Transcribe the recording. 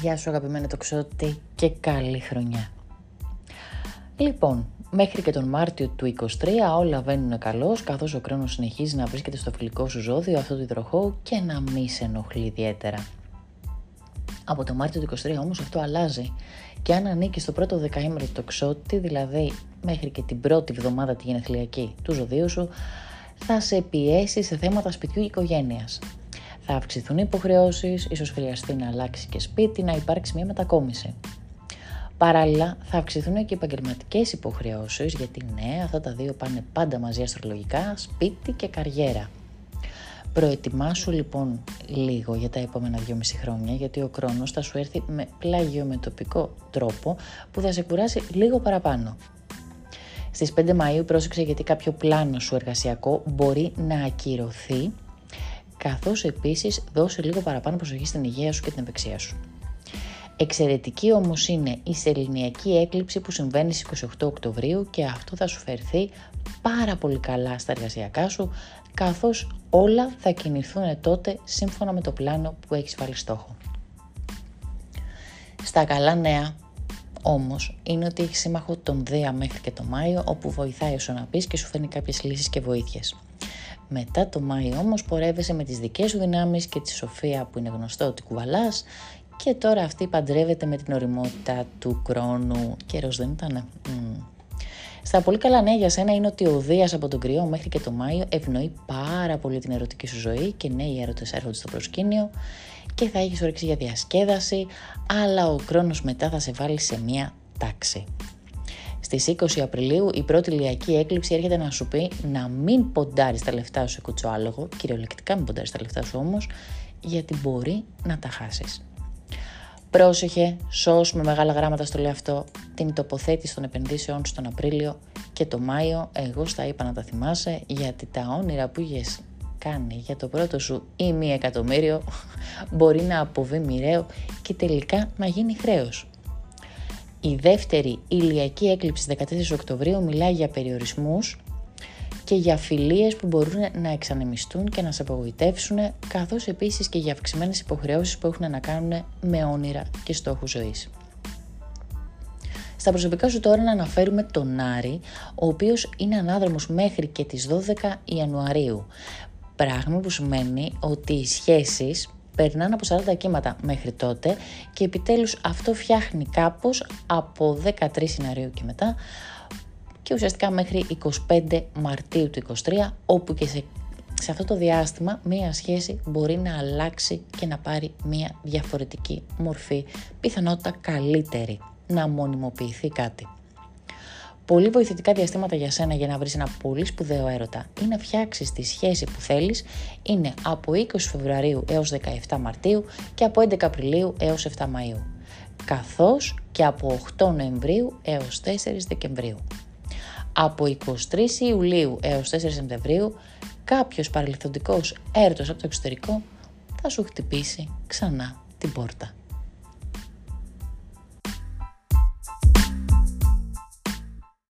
Γεια σου αγαπημένο τοξότη και καλή χρονιά. Λοιπόν, μέχρι και τον Μάρτιο του 23 όλα βαίνουν καλώς καθώς ο χρόνος συνεχίζει να βρίσκεται στο φιλικό σου ζώδιο αυτό το υδροχό και να μη σε ενοχλεί ιδιαίτερα. Από το Μάρτιο του 23 όμως αυτό αλλάζει και αν ανήκει στο πρώτο δεκαήμερο του τοξότη, δηλαδή μέχρι και την πρώτη βδομάδα τη γενεθλιακή του ζωδίου σου, θα σε πιέσει σε θέματα σπιτιού και οικογένειας. Θα αυξηθούν οι υποχρεώσεις, ίσως χρειαστεί να αλλάξει και σπίτι, να υπάρξει μια μετακόμιση. Παράλληλα, θα αυξηθούν και οι επαγγελματικές υποχρεώσεις, γιατί ναι, αυτά τα δύο πάνε πάντα μαζί αστρολογικά, σπίτι και καριέρα. Προετοιμάσου λοιπόν λίγο για τα επόμενα 2,5 χρόνια, γιατί ο χρόνος θα σου έρθει με πλάγιο τρόπο που θα σε κουράσει λίγο παραπάνω. Στις 5 Μαΐου πρόσεξε γιατί κάποιο πλάνο σου εργασιακό μπορεί να ακυρωθεί καθώς επίσης δώσε λίγο παραπάνω προσοχή στην υγεία σου και την ευεξία σου. Εξαιρετική όμως είναι η σεληνιακή έκλειψη που συμβαίνει στις 28 Οκτωβρίου και αυτό θα σου φερθεί πάρα πολύ καλά στα εργασιακά σου καθώς όλα θα κινηθούν τότε σύμφωνα με το πλάνο που έχεις βάλει στόχο. Στα καλά νέα όμως είναι ότι έχεις σύμμαχο τον Δέα μέχρι και τον Μάιο όπου βοηθάει όσο να πεις και σου φέρνει κάποιες λύσεις και βοήθειες. Μετά το Μάιο όμως πορεύεσαι με τις δικές σου δυνάμεις και τη σοφία που είναι γνωστό ότι κουβαλάς και τώρα αυτή παντρεύεται με την οριμότητα του χρόνου. Καιρός δεν ήτανε. Mm. Στα πολύ καλά νέα για σένα είναι ότι ο Δίας από τον κρυό μέχρι και το Μάιο ευνοεί πάρα πολύ την ερωτική σου ζωή και ναι, οι έρωτες έρχονται στο προσκήνιο και θα έχεις όρεξη για διασκέδαση, αλλά ο χρόνος μετά θα σε βάλει σε μία τάξη. Στις 20 Απριλίου η πρώτη ηλιακή έκλειψη έρχεται να σου πει να μην ποντάρεις τα λεφτά σου σε κουτσοάλογο, κυριολεκτικά μην ποντάρεις τα λεφτά σου όμως, γιατί μπορεί να τα χάσεις. Πρόσεχε, σώσ με μεγάλα γράμματα στο λέει αυτό, την τοποθέτηση των επενδύσεών σου τον Απρίλιο και το Μάιο, εγώ στα είπα να τα θυμάσαι, γιατί τα όνειρα που είχες κάνει για το πρώτο σου ή μία εκατομμύριο μπορεί να αποβεί μοιραίο και τελικά να γίνει χρέος. Η δεύτερη ηλιακή έκλειψη 14 Οκτωβρίου μιλάει για περιορισμούς και για φιλίες που μπορούν να εξανεμιστούν και να σε απογοητεύσουν, καθώς επίσης και για αυξημένες υποχρεώσεις που έχουν να κάνουν με όνειρα και στόχους ζωής. Στα προσωπικά σου τώρα να αναφέρουμε τον Άρη, ο οποίος είναι ανάδρομος μέχρι και τις 12 Ιανουαρίου. Πράγμα που σημαίνει ότι οι σχέσεις περνάνε από 40 κύματα μέχρι τότε και επιτέλους αυτό φτιάχνει κάπως από 13 Ιανουαρίου και μετά και ουσιαστικά μέχρι 25 Μαρτίου του 23 όπου και σε, σε αυτό το διάστημα μία σχέση μπορεί να αλλάξει και να πάρει μία διαφορετική μορφή, πιθανότητα καλύτερη να μονιμοποιηθεί κάτι πολύ βοηθητικά διαστήματα για σένα για να βρεις ένα πολύ σπουδαίο έρωτα ή να φτιάξεις τη σχέση που θέλεις είναι από 20 Φεβρουαρίου έως 17 Μαρτίου και από 11 Απριλίου έως 7 Μαΐου, καθώς και από 8 Νοεμβρίου έως 4 Δεκεμβρίου. Από 23 Ιουλίου έως 4 Σεπτεμβρίου κάποιος παρελθοντικός έρωτος από το εξωτερικό θα σου χτυπήσει ξανά την πόρτα.